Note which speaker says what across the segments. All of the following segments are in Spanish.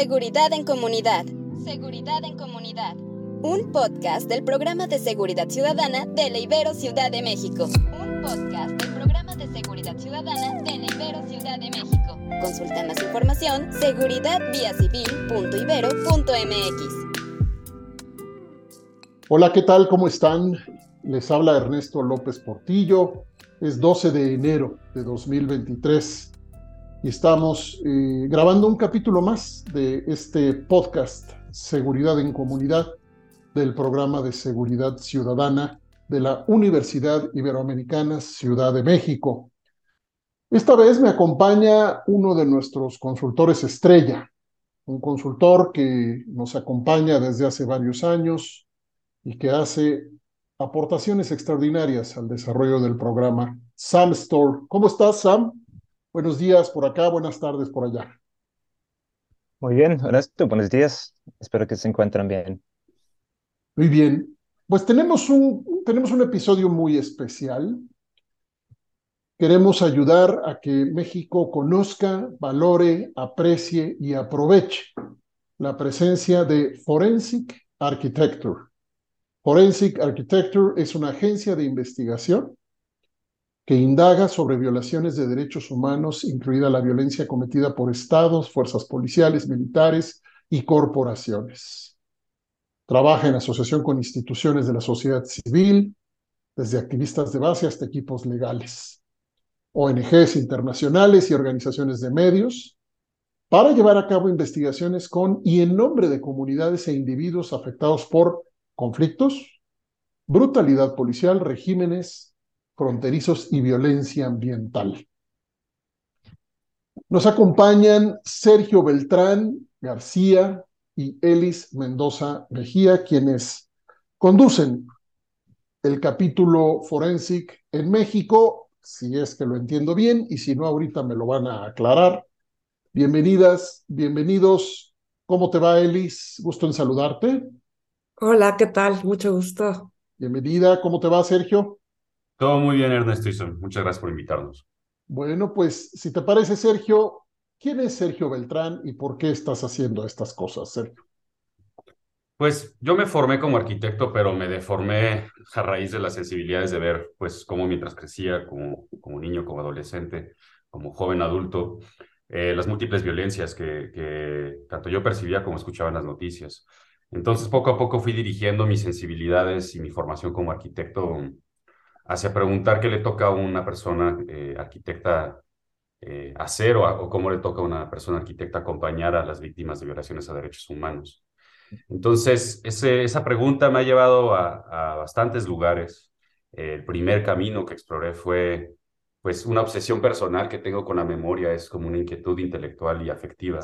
Speaker 1: Seguridad en Comunidad. Seguridad en Comunidad. Un podcast del programa de seguridad ciudadana de la Ibero Ciudad de México. Un podcast del programa de seguridad ciudadana de la Ibero Ciudad de México. Consulta más información seguridadviacivil.ibero.mx.
Speaker 2: Hola, ¿qué tal? ¿Cómo están? Les habla Ernesto López Portillo. Es 12 de enero de 2023 y estamos eh, grabando un capítulo más de este podcast Seguridad en Comunidad del programa de Seguridad Ciudadana de la Universidad Iberoamericana Ciudad de México. Esta vez me acompaña uno de nuestros consultores estrella, un consultor que nos acompaña desde hace varios años y que hace aportaciones extraordinarias al desarrollo del programa Sam Store. ¿Cómo estás, Sam? Buenos días por acá, buenas tardes por allá.
Speaker 3: Muy bien, Ernesto, buenos días. Espero que se encuentren bien.
Speaker 2: Muy bien. Pues tenemos un, tenemos un episodio muy especial. Queremos ayudar a que México conozca, valore, aprecie y aproveche la presencia de Forensic Architecture. Forensic Architecture es una agencia de investigación que indaga sobre violaciones de derechos humanos, incluida la violencia cometida por estados, fuerzas policiales, militares y corporaciones. Trabaja en asociación con instituciones de la sociedad civil, desde activistas de base hasta equipos legales, ONGs internacionales y organizaciones de medios, para llevar a cabo investigaciones con y en nombre de comunidades e individuos afectados por conflictos, brutalidad policial, regímenes, fronterizos y violencia ambiental. Nos acompañan Sergio Beltrán García y Elis Mendoza Mejía, quienes conducen el capítulo Forensic en México, si es que lo entiendo bien, y si no, ahorita me lo van a aclarar. Bienvenidas, bienvenidos. ¿Cómo te va, Elis? Gusto en saludarte.
Speaker 4: Hola, ¿qué tal? Mucho gusto.
Speaker 2: Bienvenida. ¿Cómo te va, Sergio?
Speaker 5: Todo muy bien, Ernesto Muchas gracias por invitarnos.
Speaker 2: Bueno, pues si te parece, Sergio, ¿quién es Sergio Beltrán y por qué estás haciendo estas cosas, Sergio?
Speaker 5: Pues yo me formé como arquitecto, pero me deformé a raíz de las sensibilidades de ver, pues, cómo mientras crecía, como, como niño, como adolescente, como joven adulto, eh, las múltiples violencias que, que tanto yo percibía como escuchaba en las noticias. Entonces, poco a poco fui dirigiendo mis sensibilidades y mi formación como arquitecto hacia preguntar qué le toca a una persona eh, arquitecta eh, hacer o, cómo le toca a una persona arquitecta acompañar a las víctimas de violaciones a derechos humanos. Entonces, esa pregunta me ha llevado a, bastantes lugares. el primer camino que exploré fue pues una obsesión personal que tengo con la memoria, es como una inquietud intelectual y afectiva,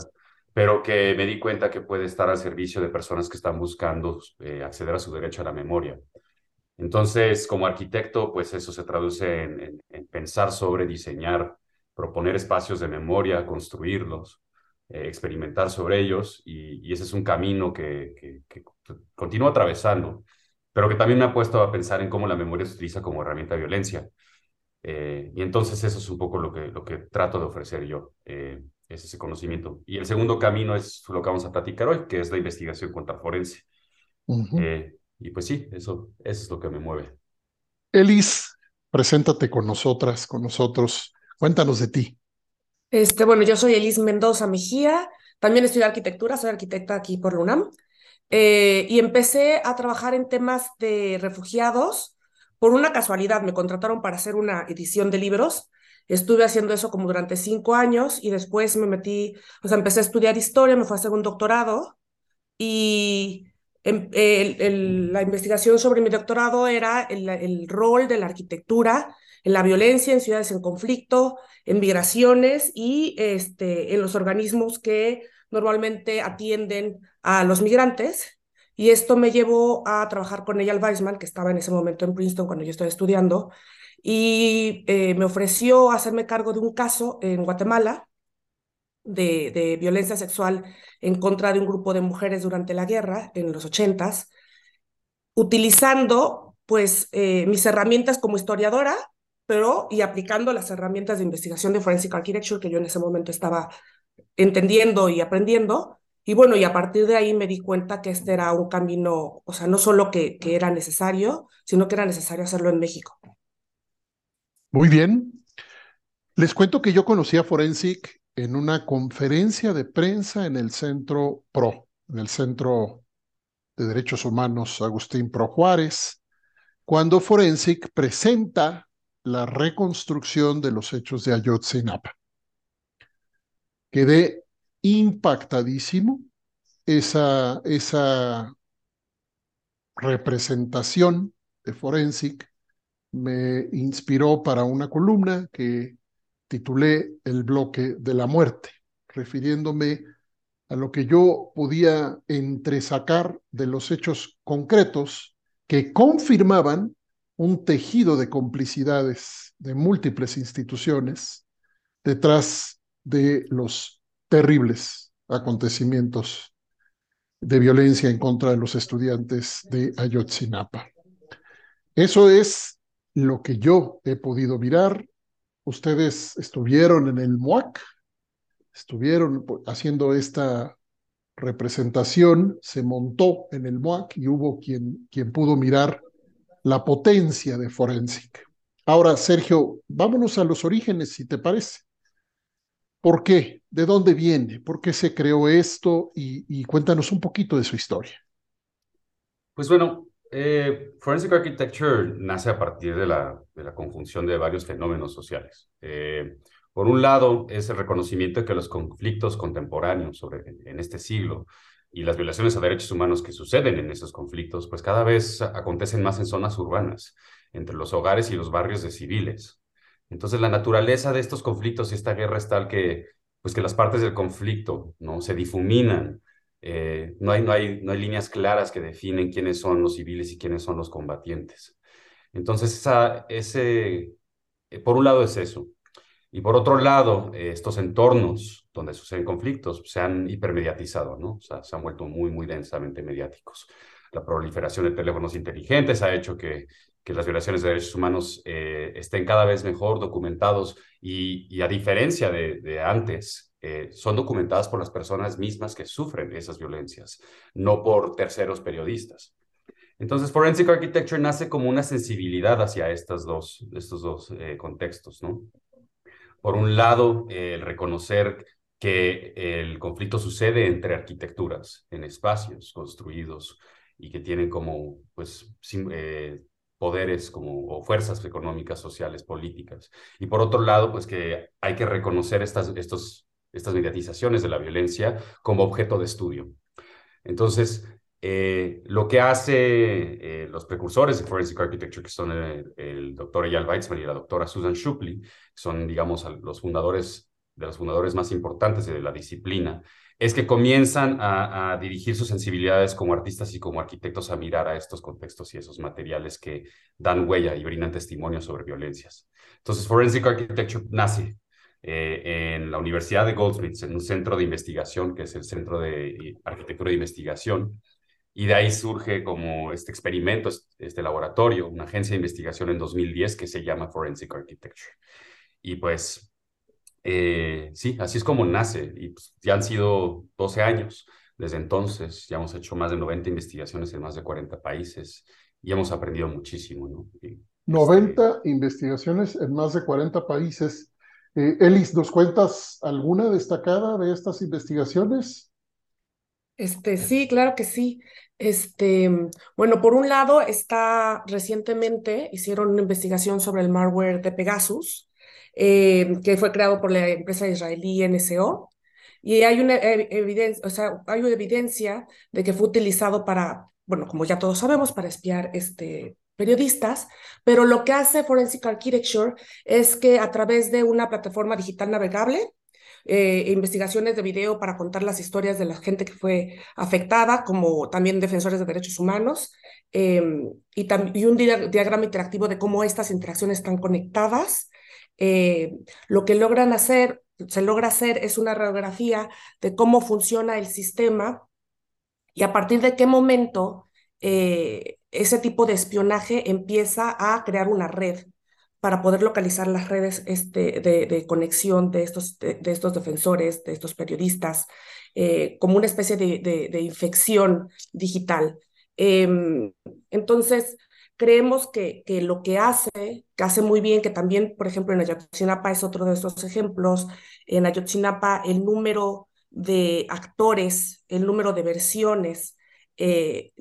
Speaker 5: pero que me di cuenta que puede estar al servicio de personas que están buscando eh, acceder a su derecho a la memoria. Entonces, como arquitecto, pues eso se traduce en, pensar sobre, diseñar, proponer espacios de memoria, construirlos, eh, experimentar sobre ellos, y, ese es un camino que, que, continúo atravesando, pero que también me ha puesto a pensar en cómo la memoria se utiliza como herramienta de violencia. Eh, y entonces eso es un poco lo que, lo que trato de ofrecer yo, eh, es ese conocimiento. Y el segundo camino es lo que vamos a platicar hoy, que es la investigación contraforense. Y pues sí, eso, eso es lo que me mueve.
Speaker 2: Elis, preséntate con nosotras, con nosotros. Cuéntanos de ti.
Speaker 4: Este, bueno, yo soy Elis Mendoza Mejía, también estudié arquitectura, soy arquitecta aquí por la UNAM, eh, y empecé a trabajar en temas de refugiados por una casualidad. Me contrataron para hacer una edición de libros. Estuve haciendo eso como durante cinco años y después me metí, o sea, empecé a estudiar historia, me fui a hacer un doctorado y la investigación sobre mi doctorado era el, rol de la arquitectura en la violencia en ciudades en conflicto, en migraciones y este, en los organismos que normalmente atienden a los migrantes. Y esto me llevó a trabajar con Eyal Weissman, que estaba en ese momento en Princeton cuando yo estaba estudiando, y eh, me ofreció hacerme cargo de un caso en Guatemala de, violencia sexual en contra de un grupo de mujeres durante la guerra en los ochentas, utilizando pues eh, mis herramientas como historiadora, pero y aplicando las herramientas de investigación de Forensic Architecture que yo en ese momento estaba entendiendo y aprendiendo, Y bueno, y a partir de ahí me di cuenta que este era un camino, o sea, no solo que, que era necesario, sino que era necesario hacerlo en México.
Speaker 2: Muy bien. Les cuento que yo conocí a Forensic en una conferencia de prensa en el Centro PRO, en el Centro de Derechos Humanos Agustín Pro Juárez, cuando Forensic presenta la reconstrucción de los hechos de Ayotzinapa. Quedé impactadísimo esa, esa representación de Forensic me inspiró para una columna que titulé El bloque de la muerte, refiriéndome a lo que yo podía entresacar de los hechos concretos que confirmaban un tejido de complicidades de múltiples instituciones detrás de los terribles acontecimientos de violencia en contra de los estudiantes de Ayotzinapa. Eso es lo que yo he podido mirar. Ustedes estuvieron en el MUAC, estuvieron haciendo esta representación, se montó en el MUAC y hubo quien, quien pudo mirar la potencia de Forensic. Ahora, Sergio, vámonos a los orígenes, si te parece. ¿Por qué? ¿De dónde viene? ¿Por qué se creó esto? Y, cuéntanos un poquito de su historia.
Speaker 5: Pues bueno, eh, Forensic Architecture nace a partir de la, conjunción de varios fenómenos sociales. Eh, por un lado, es el reconocimiento de que los conflictos contemporáneos sobre, en este siglo y las violaciones a derechos humanos que suceden en esos conflictos, pues cada vez acontecen más en zonas urbanas, entre los hogares y los barrios de civiles. Entonces, la naturaleza de estos conflictos y esta guerra es tal que, pues que las partes del conflicto ¿no? se difuminan. Eh, no, hay, no, hay, no hay líneas claras que definen quiénes son los civiles y quiénes son los combatientes. Entonces, esa, ese, eh, por un lado es eso. Y por otro lado, eh, estos entornos donde suceden conflictos se han hipermediatizado, ¿no? O sea, se han vuelto muy, muy densamente mediáticos. La proliferación de teléfonos inteligentes ha hecho que que las violaciones de derechos humanos estén cada vez mejor documentados y, a diferencia de, antes, eh, son documentadas por las personas mismas que sufren esas violencias, no por terceros periodistas. Entonces, Forensic Architecture nace como una sensibilidad hacia estas dos, estos dos eh, contextos, ¿no? Por un lado, el reconocer que el conflicto sucede entre arquitecturas, en espacios construidos y que tienen como, pues, poderes como, o fuerzas económicas, sociales, políticas. Y por otro lado, pues que hay que reconocer estas, estos, estas mediatizaciones de la violencia como objeto de estudio. Entonces, eh, lo que hace eh, los precursores de Forensic Architecture, que son el, doctor Eyal Weizmann y la doctora Susan Shupley, son, digamos, los fundadores de los fundadores más importantes de la disciplina, es que comienzan a, dirigir sus sensibilidades como artistas y como arquitectos a mirar a estos contextos y esos materiales que dan huella y brindan testimonio sobre violencias. Entonces, Forensic Architecture nace eh, en la Universidad de Goldsmiths, en un centro de investigación que es el Centro de Arquitectura de Investigación, y de ahí surge como este experimento, este laboratorio, una agencia de investigación en 2010 que se llama Forensic Architecture. Y pues eh, sí, así es como nace y pues, ya han sido 12 años desde entonces, ya hemos hecho más de 90 investigaciones en más de 40 países y hemos aprendido muchísimo, ¿no?
Speaker 2: 90 este investigaciones en más de 40 países. Eh, Elis, ¿nos cuentas alguna destacada de estas investigaciones?
Speaker 4: Este, sí, claro que sí. Este, bueno, por un lado está recientemente hicieron una investigación sobre el malware de Pegasus, eh, que fue creado por la empresa israelí NSO. Y hay una evidencia, o sea, hay evidencia de que fue utilizado para, bueno, como ya todos sabemos, para espiar este, periodistas, pero lo que hace Forensic Architecture es que a través de una plataforma digital navegable, eh, investigaciones de video para contar las historias de la gente que fue afectada, como también defensores de derechos humanos, em, y, y, un diagrama interactivo de cómo estas interacciones están conectadas eh, lo que logran hacer, se logra hacer es una radiografía de cómo funciona el sistema y a partir de qué momento eh, ese tipo de espionaje empieza a crear una red para poder localizar las redes este, de, conexión de estos, de, estos defensores, de estos periodistas, eh, como una especie de, infección digital. Em, entonces, creemos que, que, lo que hace, que hace muy bien, que también, por ejemplo, en Ayotzinapa es otro de estos ejemplos, en Ayotzinapa el número de actores, el número de versiones, eh,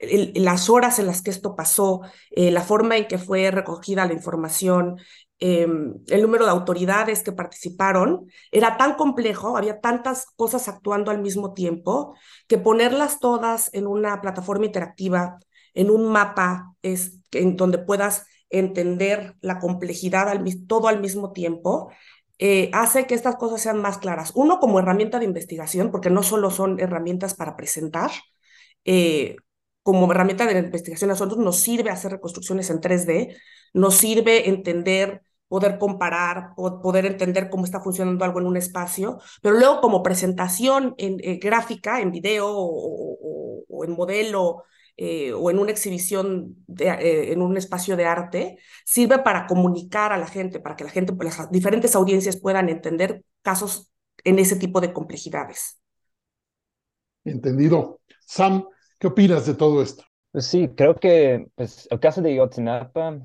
Speaker 4: las horas en las que esto pasó, eh, la forma en que fue recogida la información, em, el número de autoridades que participaron, era tan complejo, había tantas cosas actuando al mismo tiempo, que ponerlas todas en una plataforma interactiva, en un mapa, es, en donde puedas entender la complejidad al, todo al mismo tiempo, eh, hace que estas cosas sean más claras. Uno, como herramienta de investigación, porque no solo son herramientas para presentar, eh, como herramienta de investigación a nosotros nos sirve hacer reconstrucciones en 3D, nos sirve entender, poder comparar, poder entender cómo está funcionando algo en un espacio, pero luego como presentación en, eh, gráfica, en video o, en modelo eh, o en una exhibición, de, eh, en un espacio de arte, sirve para comunicar a la gente, para que la gente, las diferentes audiencias puedan entender casos en ese tipo de complejidades.
Speaker 2: Entendido. Sam, ¿Qué opinas de todo esto?
Speaker 3: Pues sí, creo que pues, el caso de Yotzinapa,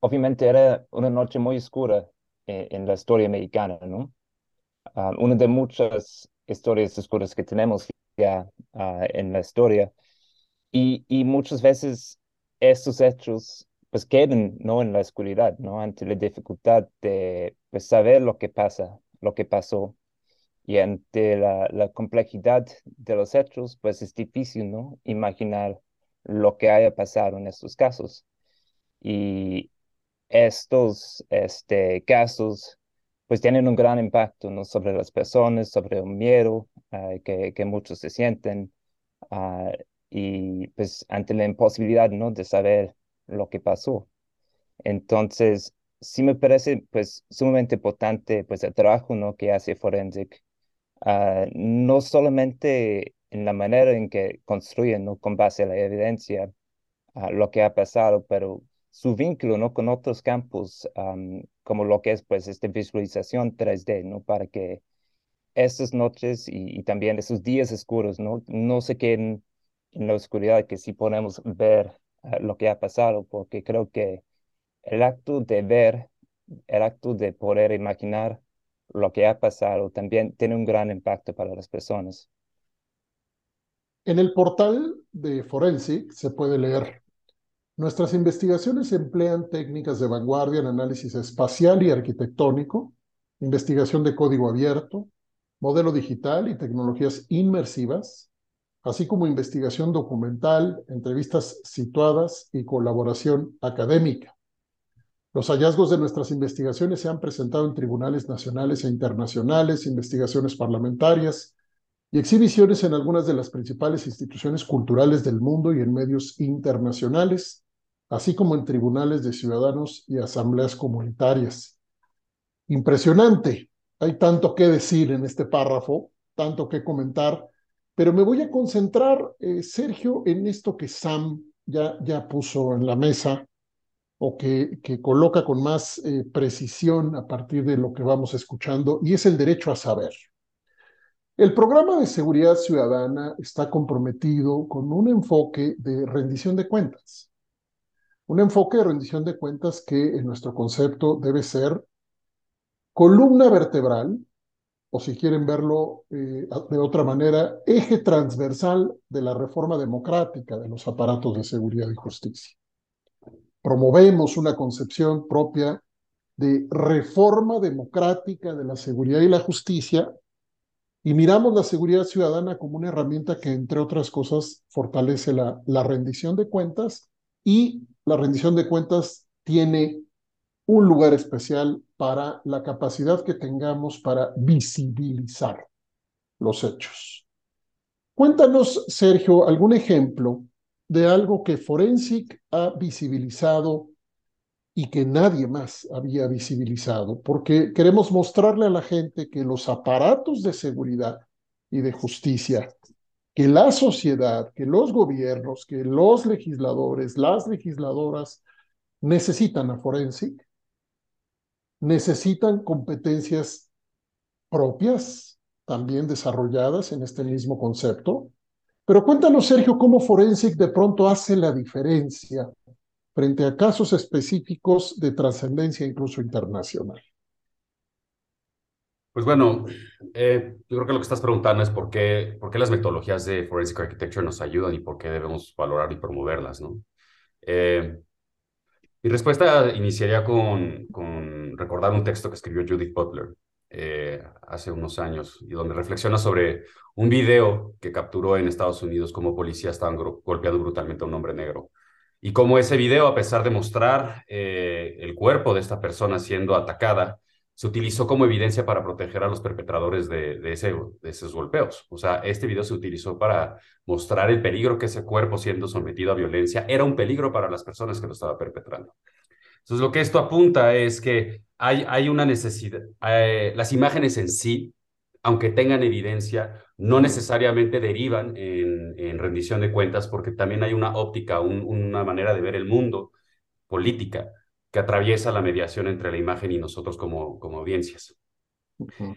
Speaker 3: obviamente era una noche muy oscura eh, en, la historia mexicana, ¿no? una de muchas historias oscuras que tenemos ya ah, en la historia. Y, y muchas veces estos hechos pues quedan ¿no? en la oscuridad, ¿no? Ante la dificultad de pues, saber lo que pasa, lo que pasó y ante la, complejidad de los hechos, pues es difícil, ¿no? Imaginar lo que haya pasado en estos casos. Y estos este, casos, pues tienen un gran impacto, ¿no? Sobre las personas, sobre el miedo ah, que, muchos se sienten ah, y pues ante la imposibilidad, ¿no? De saber lo que pasó. Entonces, sí me parece pues sumamente importante pues el trabajo, ¿no? Que hace Forensic Ah, no solamente en la manera en que construyen ¿no? con base a la evidencia lo que ha pasado, pero su vínculo ¿no? con otros campos, como lo que es pues esta visualización 3D, ¿no? para que estas noches y, también esos días oscuros ¿no? no se queden en la oscuridad, que sí podemos ver ah, lo que ha pasado, porque creo que el acto de ver, el acto de poder imaginar lo que ha pasado también tiene un gran impacto para las personas.
Speaker 2: En el portal de Forensic se puede leer, nuestras investigaciones emplean técnicas de vanguardia en análisis espacial y arquitectónico, investigación de código abierto, modelo digital y tecnologías inmersivas, así como investigación documental, entrevistas situadas y colaboración académica. Los hallazgos de nuestras investigaciones se han presentado en tribunales nacionales e internacionales, investigaciones parlamentarias y exhibiciones en algunas de las principales instituciones culturales del mundo y en medios internacionales, así como en tribunales de ciudadanos y asambleas comunitarias. Impresionante. Hay tanto que decir en este párrafo, tanto que comentar, pero me voy a concentrar, eh, Sergio, en esto que Sam ya, ya puso en la mesa o que, que coloca con más eh, precisión a partir de lo que vamos escuchando, y es el derecho a saber. El programa de seguridad ciudadana está comprometido con un enfoque de rendición de cuentas. Un enfoque de rendición de cuentas que en nuestro concepto debe ser columna vertebral, o si quieren verlo eh, de otra manera, eje transversal de la reforma democrática de los aparatos de seguridad y justicia promovemos una concepción propia de reforma democrática de la seguridad y la justicia y miramos la seguridad ciudadana como una herramienta que, entre otras cosas, fortalece la, rendición de cuentas y la rendición de cuentas tiene un lugar especial para la capacidad que tengamos para visibilizar los hechos. Cuéntanos, Sergio, algún ejemplo de algo que Forensic ha visibilizado y que nadie más había visibilizado, porque queremos mostrarle a la gente que los aparatos de seguridad y de justicia, que la sociedad, que los gobiernos, que los legisladores, las legisladoras necesitan a Forensic, necesitan competencias propias, también desarrolladas en este mismo concepto. Pero cuéntanos, Sergio, cómo Forensic de pronto hace la diferencia frente a casos específicos de trascendencia incluso internacional.
Speaker 5: Pues bueno, eh, yo creo que lo que estás preguntando es por qué, por qué las metodologías de Forensic Architecture nos ayudan y por qué debemos valorar y promoverlas, ¿no? Eh, mi respuesta iniciaría con, con, recordar un texto que escribió Judith Butler eh, hace unos años y donde reflexiona sobre un video que capturó en Estados Unidos como policías estaban golpeando brutalmente a un hombre negro. Y cómo ese video, a pesar de mostrar eh, el cuerpo de esta persona siendo atacada, se utilizó como evidencia para proteger a los perpetradores de, de, ese, de esos golpeos. O sea, este video se utilizó para mostrar el peligro que ese cuerpo siendo sometido a violencia era un peligro para las personas que lo estaban perpetrando. Entonces, lo que esto apunta es que hay, hay una necesidad, eh, las imágenes en sí, aunque tengan evidencia, no necesariamente derivan en, en rendición de cuentas porque también hay una óptica, un, una manera de ver el mundo política que atraviesa la mediación entre la imagen y nosotros como, como audiencias.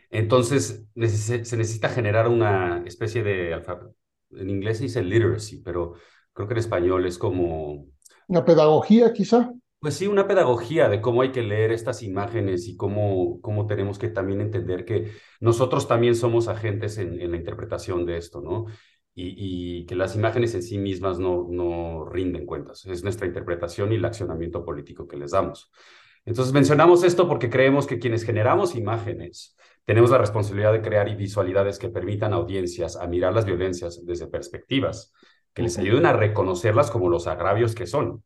Speaker 5: Entonces, se necesita generar una especie de alfabeto. En inglés se dice literacy, pero creo que en español es como...
Speaker 2: Una pedagogía, quizá.
Speaker 5: Pues sí, una pedagogía de cómo hay que leer estas imágenes y cómo, cómo tenemos que también entender que nosotros también somos agentes en, en la interpretación de esto, ¿no? Y, y, que las imágenes en sí mismas no, no rinden cuentas. Es nuestra interpretación y el accionamiento político que les damos. Entonces mencionamos esto porque creemos que quienes generamos imágenes tenemos la responsabilidad de crear visualidades que permitan a audiencias a mirar las violencias desde perspectivas que les ayuden a reconocerlas como los agravios que son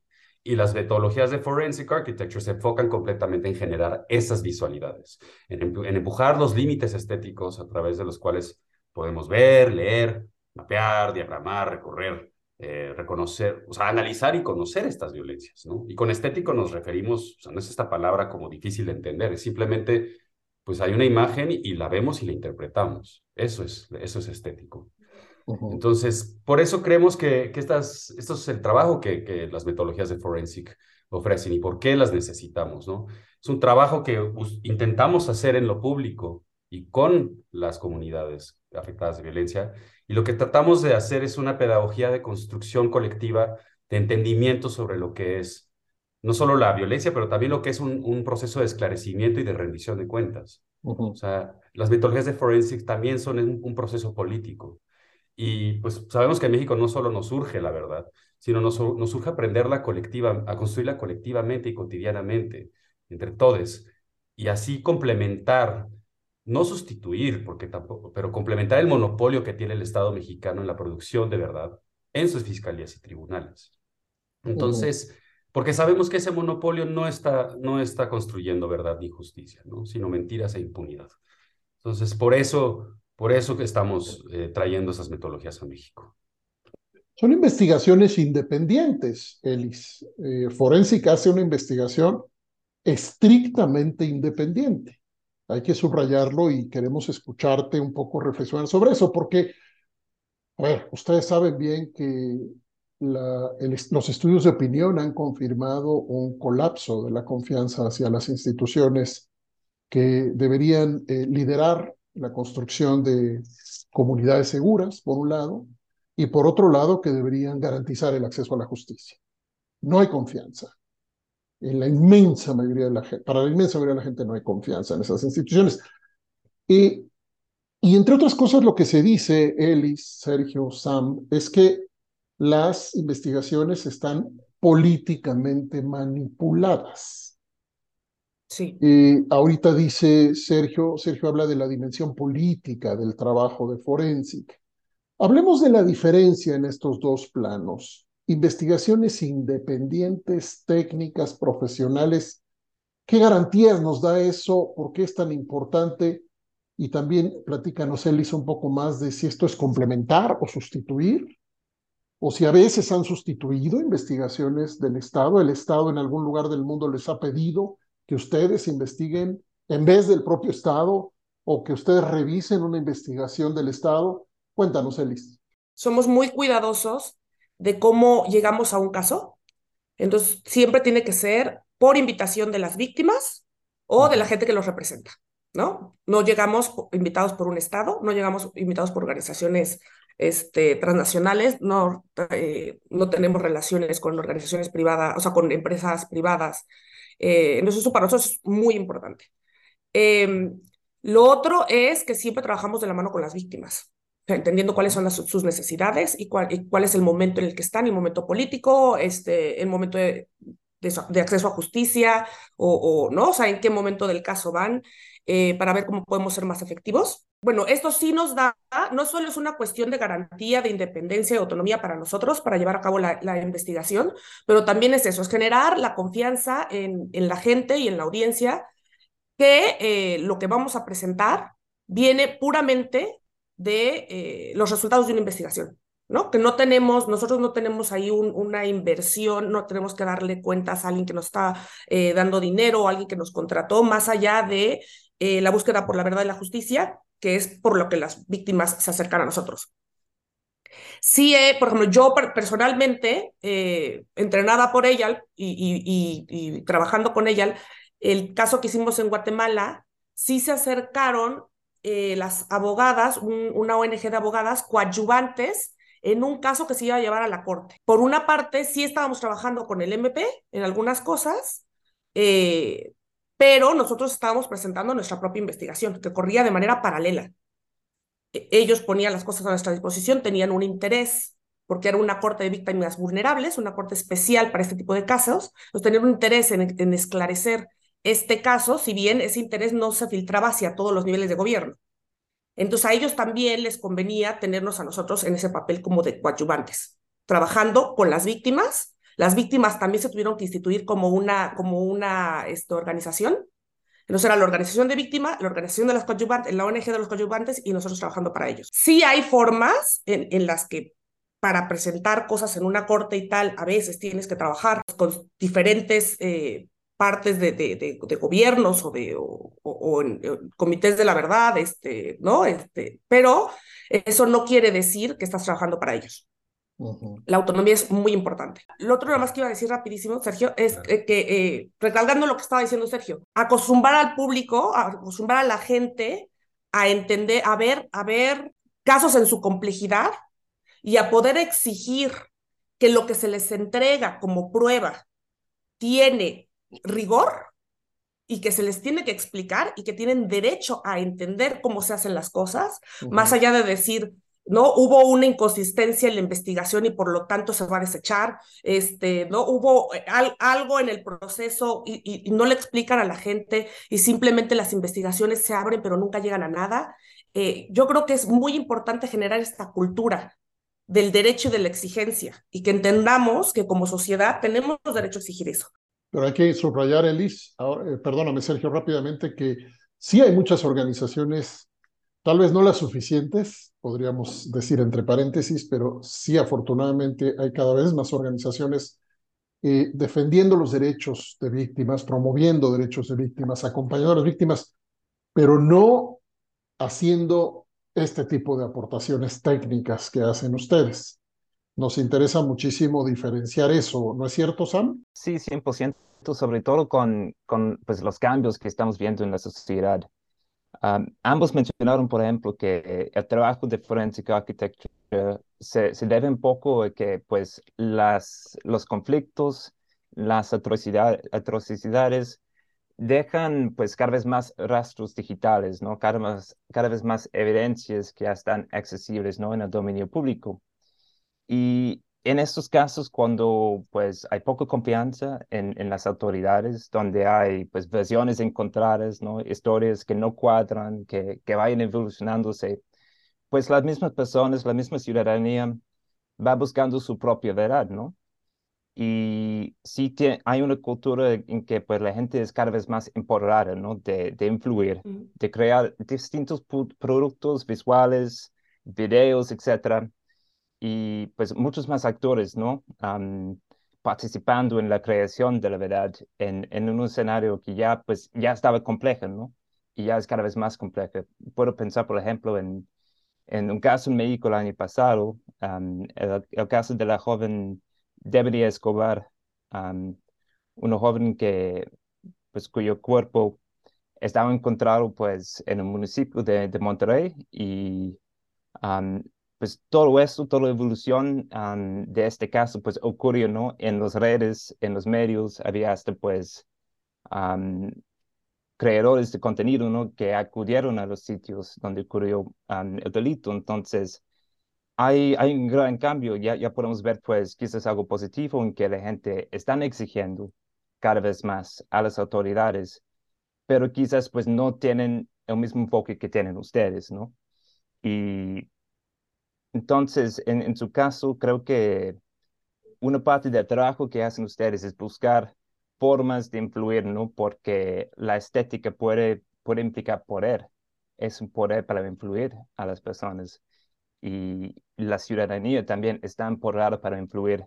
Speaker 5: y las metodologías de Forensic Architecture se enfocan completamente en generar esas visualidades, en, empujar los límites estéticos a través de los cuales podemos ver, leer, mapear, diagramar, recorrer, eh, reconocer, o sea, analizar y conocer estas violencias, ¿no? Y con estético nos referimos, o sea, no es esta palabra como difícil de entender, es simplemente, pues hay una imagen y la vemos y la interpretamos. Eso es, eso es estético. Entonces, por eso creemos que, que estas, esto es el trabajo que, que, las metodologías de Forensic ofrecen y por qué las necesitamos, ¿no? Es un trabajo que intentamos hacer en lo público y con las comunidades afectadas de violencia. Y lo que tratamos de hacer es una pedagogía de construcción colectiva, de entendimiento sobre lo que es no solo la violencia, pero también lo que es un, un proceso de esclarecimiento y de rendición de cuentas. Uh -huh. O sea, las metodologías de Forensic también son un, un proceso político. Y pues sabemos que en México no solo nos surge la verdad, sino nos, nos surge aprenderla colectiva, a construirla colectivamente y cotidianamente, entre todos, y así complementar, no sustituir, porque tampoco, pero complementar el monopolio que tiene el Estado mexicano en la producción de verdad en sus fiscalías y tribunales. Entonces, uh -huh. porque sabemos que ese monopolio no está, no está construyendo verdad ni justicia, ¿no? sino mentiras e impunidad. Entonces, por eso por eso que estamos eh, trayendo esas metodologías a México.
Speaker 2: Son investigaciones independientes, Elis. Eh, Forensic hace una investigación estrictamente independiente. Hay que subrayarlo y queremos escucharte un poco reflexionar sobre eso, porque, ver, ustedes saben bien que los estudios de opinión han confirmado un colapso de la confianza hacia las instituciones que deberían eh, liderar la construcción de comunidades seguras, por un lado, y por otro lado, que deberían garantizar el acceso a la justicia. No hay confianza. En la inmensa mayoría de la gente, para la inmensa mayoría de la gente no hay confianza en esas instituciones. Y, y entre otras cosas, lo que se dice, Elis, Sergio, Sam, es que las investigaciones están políticamente manipuladas.
Speaker 4: Sí.
Speaker 2: Eh, ahorita dice Sergio, Sergio habla de la dimensión política del trabajo de Forensic. Hablemos de la diferencia en estos dos planos. Investigaciones independientes, técnicas, profesionales. ¿Qué garantías nos da eso? ¿Por qué es tan importante? Y también platícanos, Elis, un poco más de si esto es complementar o sustituir, o si a veces han sustituido investigaciones del Estado. El Estado en algún lugar del mundo les ha pedido que ustedes investiguen en vez del propio Estado o que ustedes revisen una investigación del Estado? Cuéntanos, Elis.
Speaker 4: Somos muy cuidadosos de cómo llegamos a un caso. Entonces, siempre tiene que ser por invitación de las víctimas o de la gente que los representa, ¿no? No llegamos invitados por un Estado, no llegamos invitados por organizaciones este, transnacionales, no, eh, no tenemos relaciones con organizaciones privadas, o sea, con empresas privadas. Eh, entonces, eso para nosotros es muy importante. Em, lo otro es que siempre trabajamos de la mano con las víctimas, entendiendo cuáles son sus necesidades y cuál, cuál, es el momento en el que están, el momento político, este, el momento de, de, acceso a justicia o, o, no, o sea, en qué momento del caso van, eh, para ver cómo podemos ser más efectivos. Bueno, esto sí nos da, no solo es una cuestión de garantía de independencia y autonomía para nosotros para llevar a cabo la, la investigación, pero también es eso, es generar la confianza en, en la gente y en la audiencia que eh, lo que vamos a presentar viene puramente de eh, los resultados de una investigación. ¿no? Que no tenemos, nosotros no tenemos ahí una inversión, no tenemos que darle cuentas a alguien que nos está eh, dando dinero o alguien que nos contrató, más allá de eh, la búsqueda por la verdad y la justicia, que es por lo que las víctimas se acercan a nosotros. Sí, eh, por ejemplo, yo personalmente, entrenada por ella y, trabajando con ella, el caso que hicimos en Guatemala, sí se acercaron las abogadas, una ONG de abogadas coadyuvantes en un caso que se iba a llevar a la corte. Por una parte, sí estábamos trabajando con el MP en algunas cosas, eh, pero nosotros estábamos presentando nuestra propia investigación, que corría de manera paralela. E, ellos ponían las cosas a nuestra disposición, tenían un interés, porque era una corte de víctimas vulnerables, una corte especial para este tipo de casos, pues tenían un interés en, en esclarecer este caso, si bien ese interés no se filtraba hacia todos los niveles de gobierno. Entonces a ellos también les convenía tenernos a nosotros en ese papel como de coadyuvantes, trabajando con las víctimas. Las víctimas también se tuvieron que instituir como una, como una esto, organización. Entonces era la organización de víctimas, la organización de los coadyuvantes, la ONG de los coadyuvantes y nosotros trabajando para ellos. Sí hay formas en, en las que para presentar cosas en una corte y tal, a veces tienes que trabajar con diferentes eh, partes de, de, de, gobiernos o de o, en, comités de la verdad, este, ¿no? Este, pero eso no quiere decir que estás trabajando para ellos. La autonomía es muy importante. Lo otro nada más que iba a decir rapidísimo, Sergio, es que, eh, recalcando lo que estaba diciendo Sergio, acostumbrar al público, acostumbrar a la gente a entender, a ver, a ver casos en su complejidad y a poder exigir que lo que se les entrega como prueba tiene rigor y que se les tiene que explicar y que tienen derecho a entender cómo se hacen las cosas, más allá de decir, no hubo una inconsistencia en la investigación y por lo tanto se va a desechar, este, no hubo eh, algo en el proceso y, no le explican a la gente y simplemente las investigaciones se abren pero nunca llegan a nada. Eh, yo creo que es muy importante generar esta cultura del derecho y de la exigencia y que entendamos que como sociedad tenemos derecho a exigir eso.
Speaker 2: Pero hay que subrayar, Elis, eh, perdóname Sergio, rápidamente, que sí hay muchas organizaciones, tal vez no las suficientes, podríamos decir entre paréntesis, pero sí afortunadamente hay cada vez más organizaciones eh, defendiendo los derechos de víctimas, promoviendo derechos de víctimas, acompañando a las víctimas, pero no haciendo este tipo de aportaciones técnicas que hacen ustedes. Nos interesa muchísimo diferenciar eso, ¿no es cierto, Sam?
Speaker 3: Sí, 100%, sobre todo con, con pues, los cambios que estamos viendo en la sociedad. Ambos mencionaron, por ejemplo, que el trabajo de Forensic Architecture se, se debe un poco a que pues, las, los conflictos, las atrocidades dejan pues cada vez más rastros digitales, ¿no? Cada, más, cada vez más evidencias que ya están accesibles, ¿no? En el dominio público. Y en estos casos, cuando pues hay poca confianza en, en, las autoridades, donde hay pues versiones encontradas, ¿no? historias que no cuadran, que, que vayan evolucionándose, pues las mismas personas, la misma ciudadanía va buscando su propia verdad, ¿no? Y sí hay una cultura en que pues la gente es cada vez más empoderada, ¿no? De, de influir, de crear distintos productos visuales, videos, etcétera, y pues muchos más actores, ¿no? participando en la creación de la verdad en, en un escenario que ya pues ya estaba complejo, ¿no? Y ya es cada vez más complejo. Puedo pensar, por ejemplo, en, en un caso en México el año pasado, el, caso de la joven Debbie Escobar, un joven que, pues, cuyo cuerpo estaba encontrado pues en el municipio de, de Monterrey y pues todo esto, toda la evolución de este caso pues ocurrió ¿no? en las redes, en los medios, había hasta pues creadores de contenido ¿no? que acudieron a los sitios donde ocurrió el delito. Entonces, hay, hay un gran cambio, ya, ya podemos ver pues quizás algo positivo en que la gente están exigiendo cada vez más a las autoridades, pero quizás pues no tienen el mismo enfoque que tienen ustedes, ¿no? Y entonces, en, en su caso, creo que una parte del trabajo que hacen ustedes es buscar formas de influir, ¿no? Porque la estética puede, puede implicar poder, es un poder para influir a las personas. Y la ciudadanía también está empoderada para influir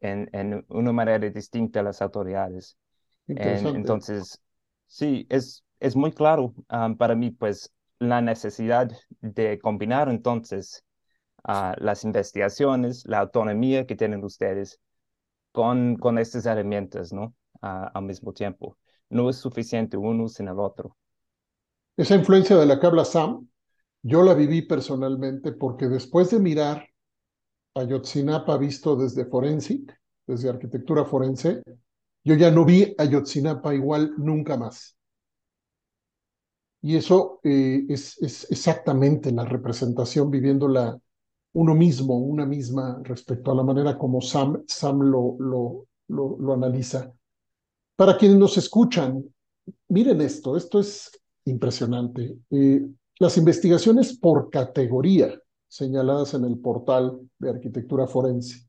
Speaker 3: en, en una manera distinta a las autoridades. entonces, sí, es, es muy claro um, para mí, pues, la necesidad de combinar entonces uh, las investigaciones, la autonomía que tienen ustedes con, con estas herramientas, ¿no? al mismo tiempo. No es suficiente uno sin el otro.
Speaker 2: Esa influencia de la que habla Sam, yo la viví personalmente porque después de mirar Ayotzinapa visto desde Forensic, desde arquitectura forense, yo ya no vi Ayotzinapa igual nunca más. Y eso eh, es, es, exactamente la representación, viviéndola uno mismo, una misma, respecto a la manera como Sam, Sam lo, lo, lo, analiza. Para quienes nos escuchan, miren esto, esto es impresionante. Eh, las investigaciones por categoría señaladas en el portal de arquitectura forense.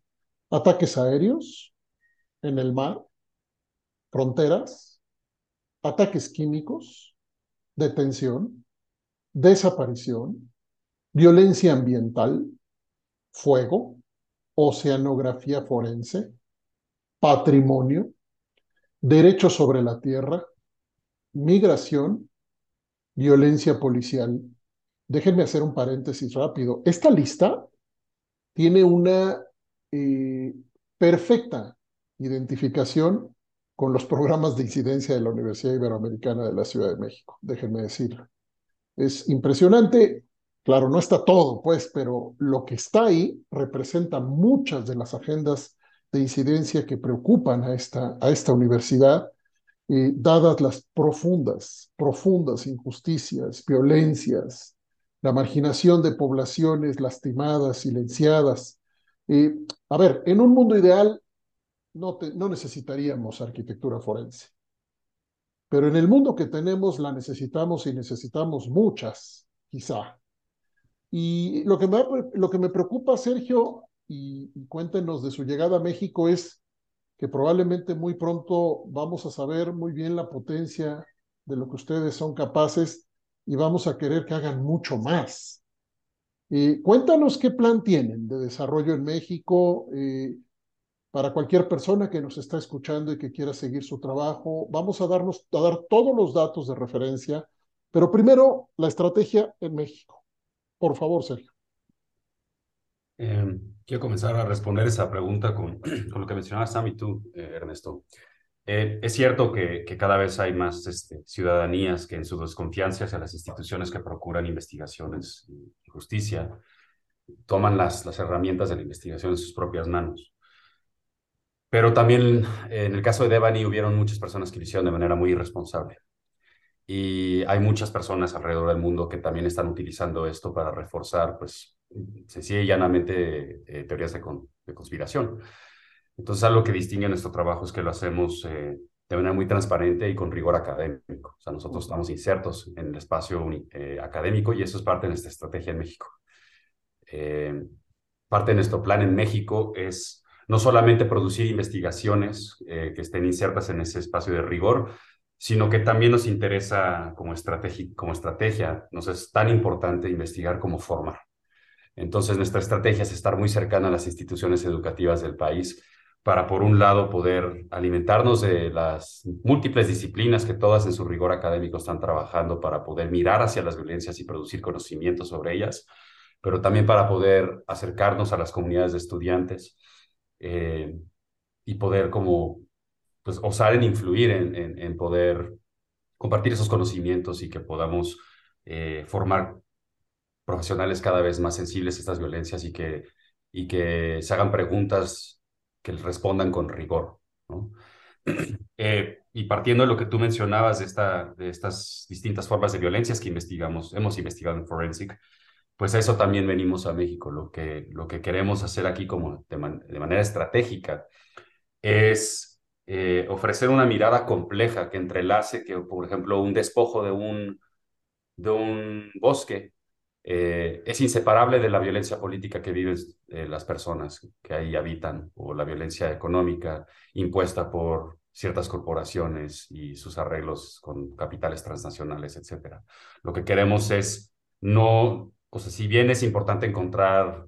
Speaker 2: Ataques aéreos en el mar, fronteras, ataques químicos, detención, desaparición, violencia ambiental, fuego, oceanografía forense, patrimonio, derecho sobre la tierra, migración, violencia policial. Déjenme hacer un paréntesis rápido. Esta lista tiene una eh, perfecta identificación con los programas de incidencia de la Universidad Iberoamericana de la Ciudad de México, déjenme decirlo. Es impresionante, claro, no está todo, pues, pero lo que está ahí representa muchas de las agendas de incidencia que preocupan a esta, a esta universidad, eh, dadas las profundas, profundas injusticias, violencias, la marginación de poblaciones lastimadas, silenciadas. Eh, a ver, en un mundo ideal no, no necesitaríamos arquitectura forense, pero en el mundo que tenemos la necesitamos y necesitamos muchas, quizá. Y lo que me, lo que me preocupa, Sergio, y, cuéntenos de su llegada a México es que probablemente muy pronto vamos a saber muy bien la potencia de lo que ustedes son capaces y vamos a querer que hagan mucho más. Eh, cuéntanos qué plan tienen de desarrollo en México eh, para cualquier persona que nos está escuchando y que quiera seguir su trabajo. Vamos a, darnos, a dar todos los datos de referencia, pero primero la estrategia en México. Por favor, Sergio.
Speaker 5: Eh, quiero comenzar a responder esa pregunta con, con lo que mencionaba Sam y tú, eh, Ernesto. Eh, es cierto que, que, cada vez hay más este, ciudadanías que en su desconfianza hacia las instituciones que procuran investigaciones y justicia toman las, las herramientas de la investigación en sus propias manos. Pero también en el caso de Devani hubieron muchas personas que lo hicieron de manera muy irresponsable. Y hay muchas personas alrededor del mundo que también están utilizando esto para reforzar pues, sencilla y llanamente eh, teorías de, de, conspiración. Entonces, algo que distingue nuestro trabajo es que lo hacemos eh, de manera muy transparente y con rigor académico. O sea, nosotros estamos insertos en el espacio eh, académico y eso es parte de nuestra estrategia en México. parte de nuestro plan en México es no solamente producir investigaciones que estén insertas en ese espacio de rigor, sino que también nos interesa como estrategia, como estrategia, nos es tan importante investigar como formar. Entonces, nuestra estrategia es estar muy cercana a las instituciones educativas del país para, por un lado, poder alimentarnos de las múltiples disciplinas que todas en su rigor académico están trabajando para poder mirar hacia las violencias y producir conocimiento sobre ellas, pero también para poder acercarnos a las comunidades de estudiantes, eh, y poder como, pues, osar en influir en, en, poder compartir esos conocimientos y que podamos eh, formar profesionales cada vez más sensibles a estas violencias y que, y que se hagan preguntas que respondan con rigor. ¿no? Eh, y partiendo de lo que tú mencionabas de, esta, de estas distintas formas de violencias que investigamos, hemos investigado en Forensic, pues a eso también venimos a México. Lo que, lo que queremos hacer aquí como de, manera estratégica es eh, ofrecer una mirada compleja que entrelace que, por ejemplo, un despojo de un, de un bosque eh, es inseparable de la violencia política que viven eh, las personas que ahí habitan o la violencia económica impuesta por ciertas corporaciones y sus arreglos con capitales transnacionales, etc. Lo que queremos es no o sea, si bien es importante encontrar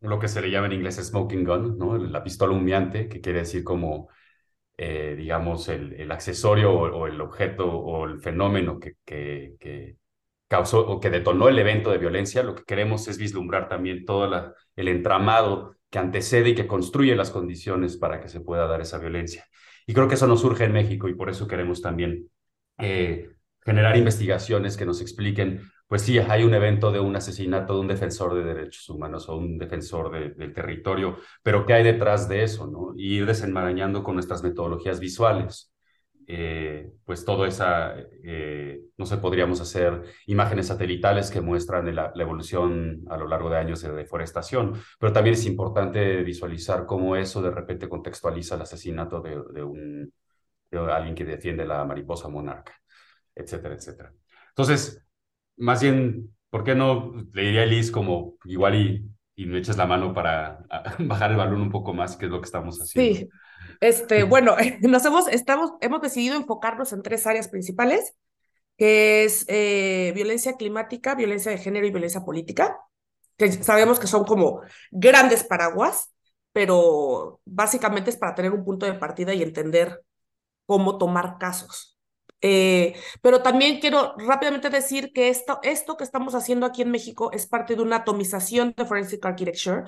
Speaker 5: lo que se le llama en inglés smoking gun, ¿no? La pistola humeante, que quiere decir como, eh, digamos, el, el accesorio o, el objeto o el fenómeno que, que, que, causó o que detonó el evento de violencia, lo que queremos es vislumbrar también todo la, el entramado que antecede y que construye las condiciones para que se pueda dar esa violencia. Y creo que eso nos surge en México y por eso queremos también eh, generar investigaciones que nos expliquen pues sí, hay un evento de un asesinato de un defensor de derechos humanos o un defensor del territorio, pero ¿qué hay detrás de eso? ¿no? Y ir desenmarañando con nuestras metodologías visuales. Eh, pues todo esa, eh, no sé, podríamos hacer imágenes satelitales que muestran la, evolución a lo largo de años de deforestación, pero también es importante visualizar cómo eso de repente contextualiza el asesinato de, de, un, de alguien que defiende la mariposa monarca, etcétera, etcétera. Entonces, más bien, ¿por qué no le diría a Liz como igual y, y me eches la mano para bajar el balón un poco más, que es lo que estamos haciendo?
Speaker 4: Sí, este, bueno, nos hemos, estamos, hemos decidido enfocarnos en tres áreas principales, que es eh, violencia climática, violencia de género y violencia política, que sabemos que son como grandes paraguas, pero básicamente es para tener un punto de partida y entender cómo tomar casos. Eh, pero también quiero rápidamente decir que esto, esto que estamos haciendo aquí en México es parte de una atomización de Forensic Architecture.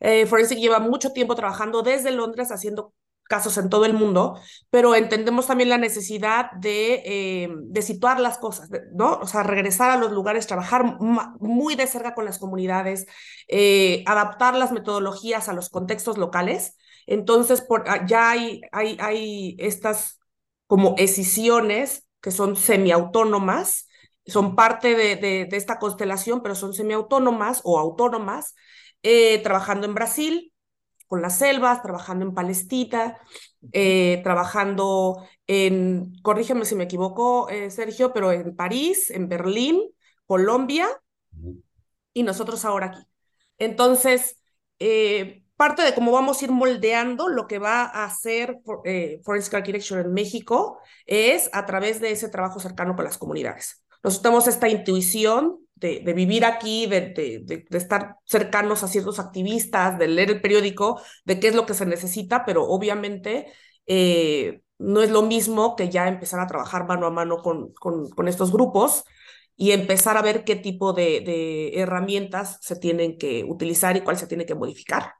Speaker 4: Eh, Forensic lleva mucho tiempo trabajando desde Londres haciendo casos en todo el mundo, pero entendemos también la necesidad de, eh, de situar las cosas, ¿no? O sea, regresar a los lugares, trabajar muy de cerca con las comunidades, eh, adaptar las metodologías a los contextos locales. Entonces, por, ah, ya hay, hay, hay estas como escisiones que son semiautónomas, son parte de, de, esta constelación, pero son semiautónomas o autónomas, eh, trabajando en Brasil, con las selvas, trabajando en Palestina, eh, trabajando en, corrígeme si me equivoco, eh, Sergio, pero en París, en Berlín, Colombia, y nosotros ahora aquí. Entonces, parte de cómo vamos a ir moldeando lo que va a hacer eh, Forensic Architecture en México es a través de ese trabajo cercano con las comunidades. Nosotros tenemos esta intuición de, vivir aquí, de, estar cercanos a ciertos activistas, de leer el periódico, de qué es lo que se necesita, pero obviamente eh, no es lo mismo que ya empezar a trabajar mano a mano con, con estos grupos y empezar a ver qué tipo de, herramientas se tienen que utilizar y cuál se tiene que modificar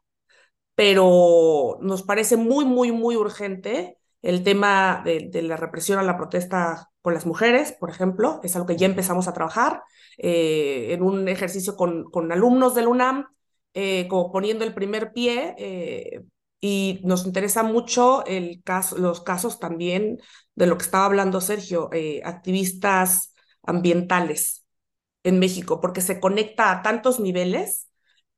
Speaker 4: pero nos parece muy, muy, muy urgente el tema de, la represión a la protesta con las mujeres, por ejemplo, es algo que ya empezamos a trabajar eh, en un ejercicio con, con alumnos del UNAM, eh, como poniendo el primer pie, eh, y nos interesa mucho el caso, los casos también de lo que estaba hablando Sergio, activistas ambientales en México, porque se conecta a tantos niveles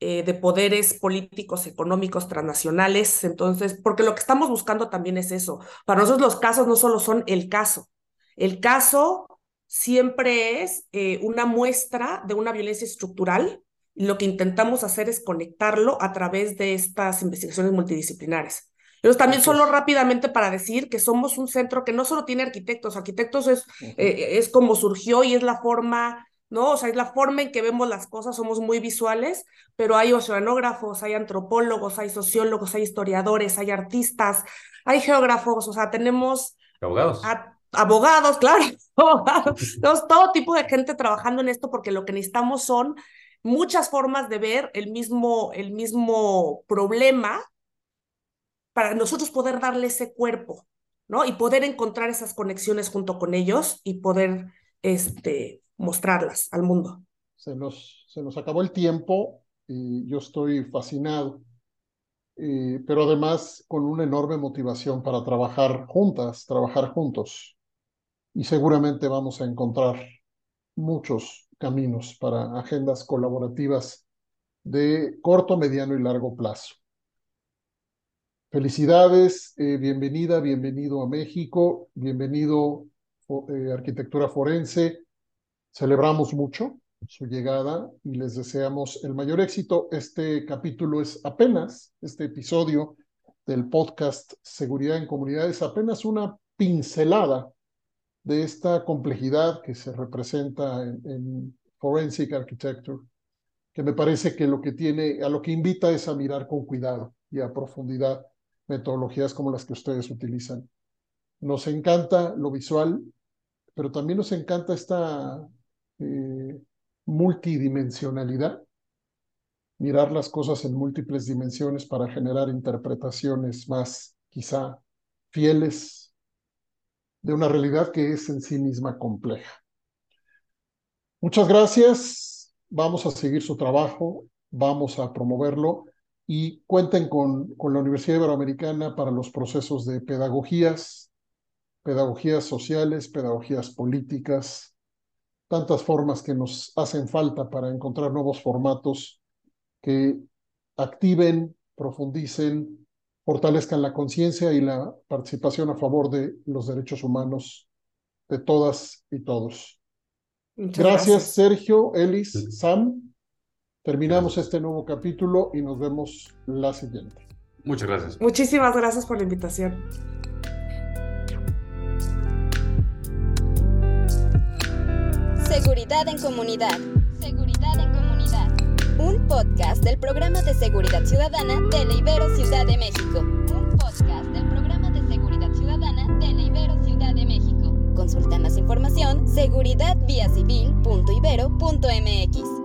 Speaker 4: eh, de poderes políticos, económicos, transnacionales. Entonces, porque lo que estamos buscando también es eso. Para nosotros los casos no solo son el caso. El caso siempre es eh, una muestra de una violencia estructural lo que intentamos hacer es conectarlo a través de estas investigaciones multidisciplinares. Pero también solo rápidamente para decir que somos un centro que no solo tiene arquitectos, arquitectos es, eh, es como surgió y es la forma ¿no? O sea, es la forma en que vemos las cosas, somos muy visuales, pero hay oceanógrafos, hay antropólogos, hay sociólogos, hay historiadores, hay artistas, hay geógrafos, o sea, tenemos...
Speaker 5: Abogados.
Speaker 4: abogados, claro, tenemos todo tipo de gente trabajando en esto porque lo que necesitamos son muchas formas de ver el mismo, el mismo problema para nosotros poder darle ese cuerpo, ¿no? Y poder encontrar esas conexiones junto con ellos y poder este, mostrarlas al mundo.
Speaker 2: Se nos, se nos acabó el tiempo y yo estoy fascinado, eh, pero además con una enorme motivación para trabajar juntas, trabajar juntos. Y seguramente vamos a encontrar muchos caminos para agendas colaborativas de corto, mediano y largo plazo. Felicidades, eh, bienvenida, bienvenido a México, bienvenido eh, Arquitectura Forense. Celebramos mucho su llegada y les deseamos el mayor éxito. Este capítulo es apenas, este episodio del podcast Seguridad en Comunidades, apenas una pincelada de esta complejidad que se representa en, en Forensic Architecture, que me parece que lo que tiene, a lo que invita es a mirar con cuidado y a profundidad metodologías como las que ustedes utilizan. Nos encanta lo visual, pero también nos encanta esta eh, multidimensionalidad, mirar las cosas en múltiples dimensiones para generar interpretaciones más quizá fieles de una realidad que es en sí misma compleja. Muchas gracias. Vamos a seguir su trabajo, vamos a promoverlo y cuenten con, con la Universidad Iberoamericana para los procesos de pedagogías, pedagogías sociales, pedagogías políticas, tantas formas que nos hacen falta para encontrar nuevos formatos que activen, profundicen, fortalezcan la conciencia y la participación a favor de los derechos humanos de todas y todos. Gracias, gracias, Sergio, Elis, Sam. Terminamos este nuevo capítulo y nos vemos la siguiente.
Speaker 5: Muchas gracias.
Speaker 4: Muchísimas gracias por la invitación.
Speaker 1: Seguridad en comunidad. Seguridad en comunidad. Un podcast del programa de seguridad ciudadana de la Ibero Ciudad de México. Un podcast del programa de seguridad ciudadana de la Ibero Ciudad de México. Consulta más información seguridadviacivil.ibero.mx.